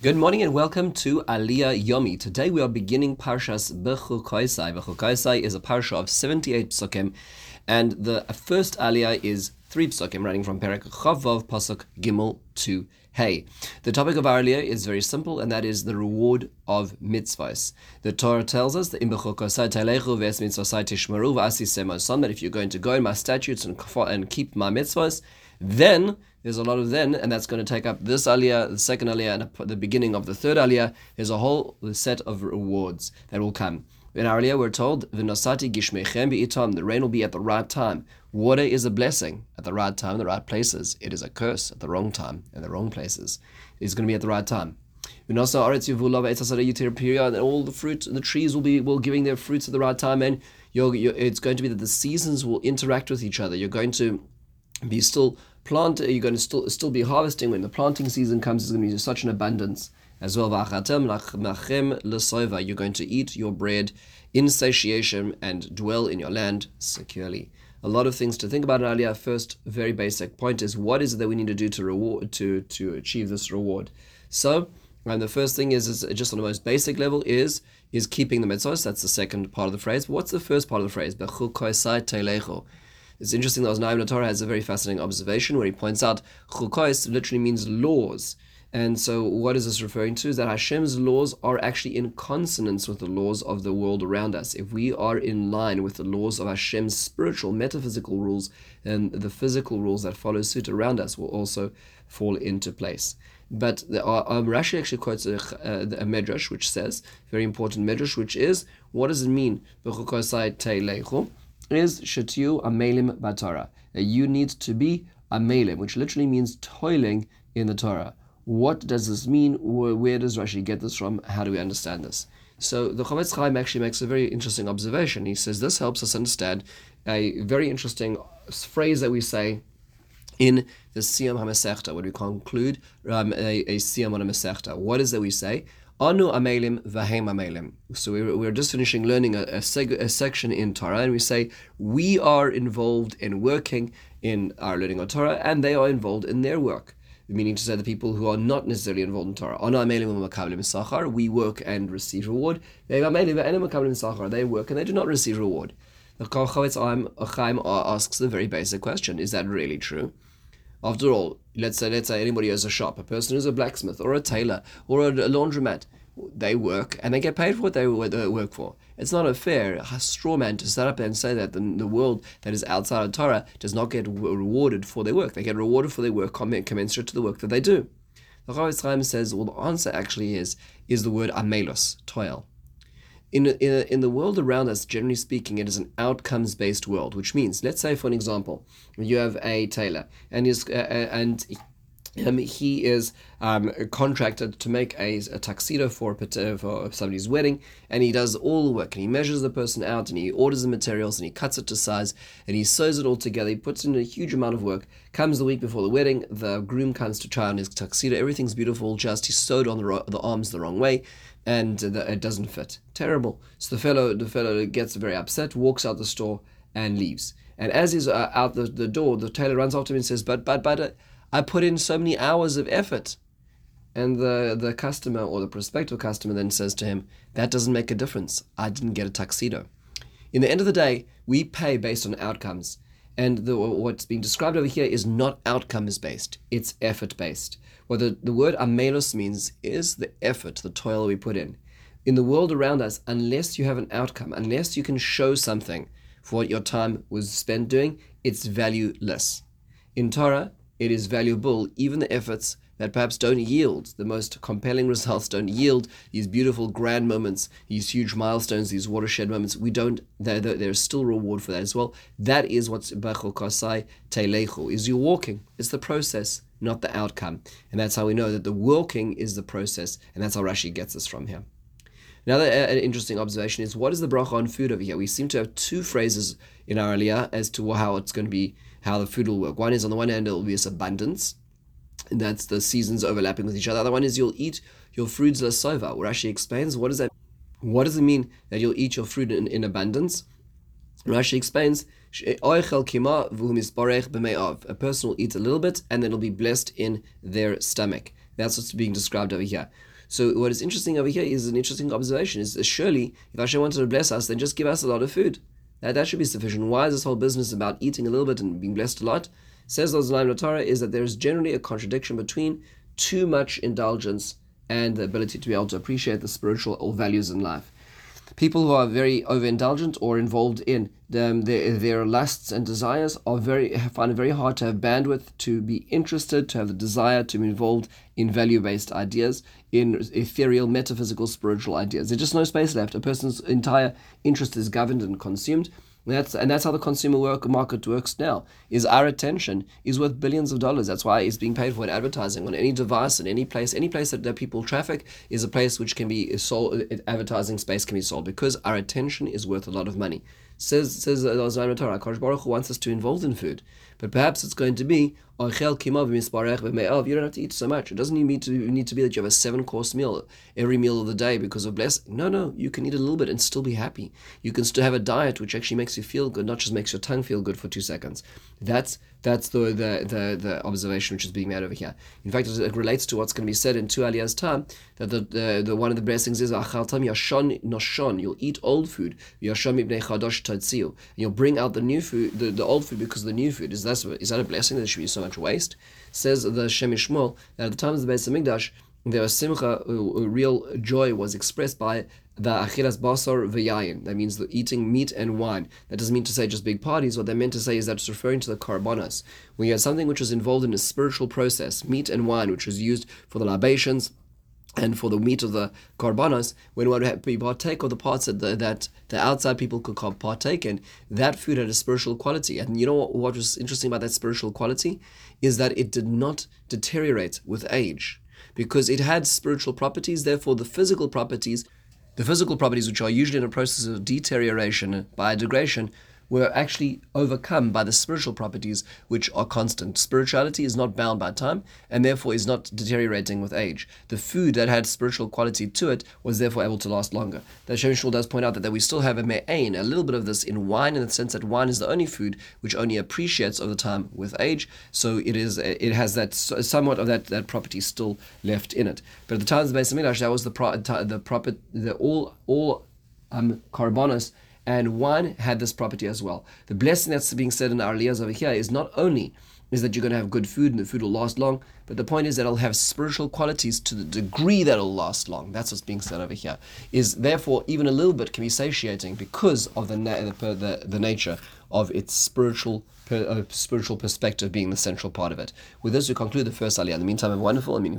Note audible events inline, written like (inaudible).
Good morning and welcome to Aliyah Yomi. Today we are beginning Parshas Bechukoisai. Bechukoisai is a parsha of 78 psukim, and the first Aliyah is three psukim, running from Perek Chaf-Vav Pasuk Gimel to Hey. The topic of our Aliyah is very simple, and that is the reward of mitzvahs. The Torah tells us that that if you're going to go in my statutes and, and keep my mitzvahs, then there's a lot of then, and that's going to take up this aliyah, the second aliyah, and the beginning of the third aliyah. There's a whole set of rewards that will come. In our aliyah, we're told, "V'nosati gishmechem be'itam." The rain will be at the right time. Water is a blessing at the right time, the right places. It is a curse at the wrong time and the wrong places. It's going to be at the right time. And all the fruit and the trees will be will giving their fruits at the right time, and you're, you're, it's going to be that the seasons will interact with each other. You're going to be still plant. You're going to still still be harvesting when the planting season comes. It's going to be such an abundance as well. You're going to eat your bread in satiation and dwell in your land securely. A lot of things to think about earlier. First, very basic point is what is it that we need to do to reward to to achieve this reward. So, and the first thing is, is just on the most basic level is is keeping the mitzvahs. That's the second part of the phrase. What's the first part of the phrase? It's interesting that Oznaim Torah has a very fascinating observation where he points out chukos literally means laws. And so, what is this referring to? Is that Hashem's laws are actually in consonance with the laws of the world around us. If we are in line with the laws of Hashem's spiritual, metaphysical rules, then the physical rules that follow suit around us will also fall into place. But the, uh, um, Rashi actually quotes a, a, a, medrash which says, very important medrash, which is, what does it mean? Is shetiu amelim baTorah. You need to be amelim, which literally means toiling in the Torah. What does this mean? Where does Rashi get this from? How do we understand this? So the Chofetz Chaim actually makes a very interesting observation. He says this helps us understand a very interesting phrase that we say in the Siyum HaMasechta, when we conclude um, a, a Siyum on a. What is that we say? Anu amelim vahem amelim. So we're, we're just finishing learning a, a, seg- a, section in Torah, and we say we are involved in working in our learning of Torah, and they are involved in their work. Meaning to say the people who are not necessarily involved in Torah. Anu amelim We work and receive reward. They amelim umakablim sachar. They work and they do not receive reward. The Chofetz Chaim asks the very basic question: Is that really true? After all, let's say let's say anybody has a shop, a person who's a blacksmith or a tailor or a, a laundromat, they work and they get paid for what they work for. It's not a fair straw man to set up and say that the, the world that is outside of Torah does not get rewarded for their work. They get rewarded for their work commensurate to the work that they do. The Chofetz Chaim says, well, the answer actually is is the word amelos, toil in, in, in the world around us, generally speaking, it is an outcomes based world, which means, let's say, for an example, you have a tailor and, his, uh, uh and um, he is um, contracted to make a, a tuxedo for, for somebody's wedding, and he does all the work. And he measures the person out, and he orders the materials, and he cuts it to size, and he sews it all together. He puts in a huge amount of work. Comes the week before the wedding, the groom comes to try on his tuxedo. Everything's beautiful, just he sewed on the, ro- the arms the wrong way, and the, it doesn't fit. Terrible. So the fellow, the fellow gets very upset, walks out the store, and leaves. And as he's uh, out the, the door, the tailor runs after him and says, "But, but, but." Uh, I put in so many hours of effort. And the, the customer or the prospective customer then says to him, That doesn't make a difference. I didn't get a tuxedo. In the end of the day, we pay based on outcomes. And the, what's being described over here is not outcomes based, it's effort based. What the, the word amelos means is the effort, the toil we put in. In the world around us, unless you have an outcome, unless you can show something for what your time was spent doing, it's valueless. In Torah, it is valuable, even the efforts that perhaps don't yield the most compelling (laughs) results, don't yield these beautiful, grand moments, these huge milestones, these watershed moments. We don't, there, there's still reward for that as well. That is what's Bechukosai Teilechu, is you're walking. It's the process, not the outcome. And that's how we know that the walking is the process, and that's how Rashi gets us from here. Another uh, interesting observation is what is the bracha on food over here? We seem to have two phrases in our aliyah as to how it's going to be, how the food will work. One is on the one hand, it will be this abundance, and that's the seasons overlapping with each other. The other one is you'll eat your fruits lasova, where Rashi explains what does that what does it mean that you'll eat your fruit in, in abundance? Rashi explains, a person will eat a little bit and then it'll be blessed in their stomach. That's what's being described over here. So what is interesting over here is an interesting observation. Is surely if Hashem wanted to bless us, then just give us a lot of food. That, that should be sufficient. Why is this whole business about eating a little bit and being blessed a lot? Says the Oznaim Torah is that there is generally a contradiction between too much indulgence and the ability to be able to appreciate the spiritual or values in life people who are very overindulgent or involved in um, their, their lusts and desires are very find it very hard to have bandwidth to be interested, to have the desire to be involved in value-based ideas, in ethereal, metaphysical, spiritual ideas. There's just no space left. A person's entire interest is governed and consumed that's and that's how the consumer work market works now. Is our attention is worth billions of dollars. That's why it's being paid for in advertising on any device in any place. Any place that, that people traffic is a place which can be sold. Advertising space can be sold because our attention is worth a lot of money. Says says uh, the Torah, Baruch Hu wants us to involve in food, but perhaps it's going to be you don't have to eat so much. It doesn't need to need to be that you have a seven course meal every meal of the day because of blessing. No, no, you can eat a little bit and still be happy. You can still have a diet which actually makes you feel good, not just makes your tongue feel good for two seconds. That's that's the the the, the observation which is being made over here. In fact, it, relates to what's going to be said in two aliyah's time that the, the, the one of the blessings is yashon noshon. You'll eat old food. You'll bring out the new food, the, the old food because the new food is that is that a blessing that there should be so much waste? Says the Shem MiShmuel that at the time of the Beis Hamikdash there was simcha, uh, real joy was expressed by the achilas basar v'yayin. That means eating meat and wine. That doesn't mean to say just big parties. What they meant to say is that it's referring to the karbonas. When you had something which was involved in a spiritual process, meat and wine, which was used for the libations, and for the meat of the karbanos, when one would partake of the parts that the, that the outside people could partake in, that food had a spiritual quality. And you know what, what was interesting about that spiritual quality is that it did not deteriorate with age because it had spiritual properties. Therefore, the physical properties, the physical properties which are usually in a process of deterioration, by biodegradation, were actually overcome by the spiritual properties which are constant. Spirituality is not bound by time and therefore is not deteriorating with age. The food that had spiritual quality to it was therefore able to last longer. The Shem does point out that, that we still have a me'ain, a little bit of this in wine in the sense that wine is the only food which only appreciates over time with age. So it is it has that somewhat of that, that property still left in it. But at the time of Beis Hamikdash, that was the pro, the the all all um, karbonos and one had this property as well. The blessing that's being said in our aliyahs over here is not only is that you're going to have good food and the food will last long, but the point is that it'll have spiritual qualities to the degree that it'll last long. That's what's being said over here. Is therefore even a little bit can be satiating because of the na- the, the, the nature of its spiritual uh, spiritual perspective being the central part of it. With this, we conclude the first aliyah. In the meantime, have a wonderful and meaningful.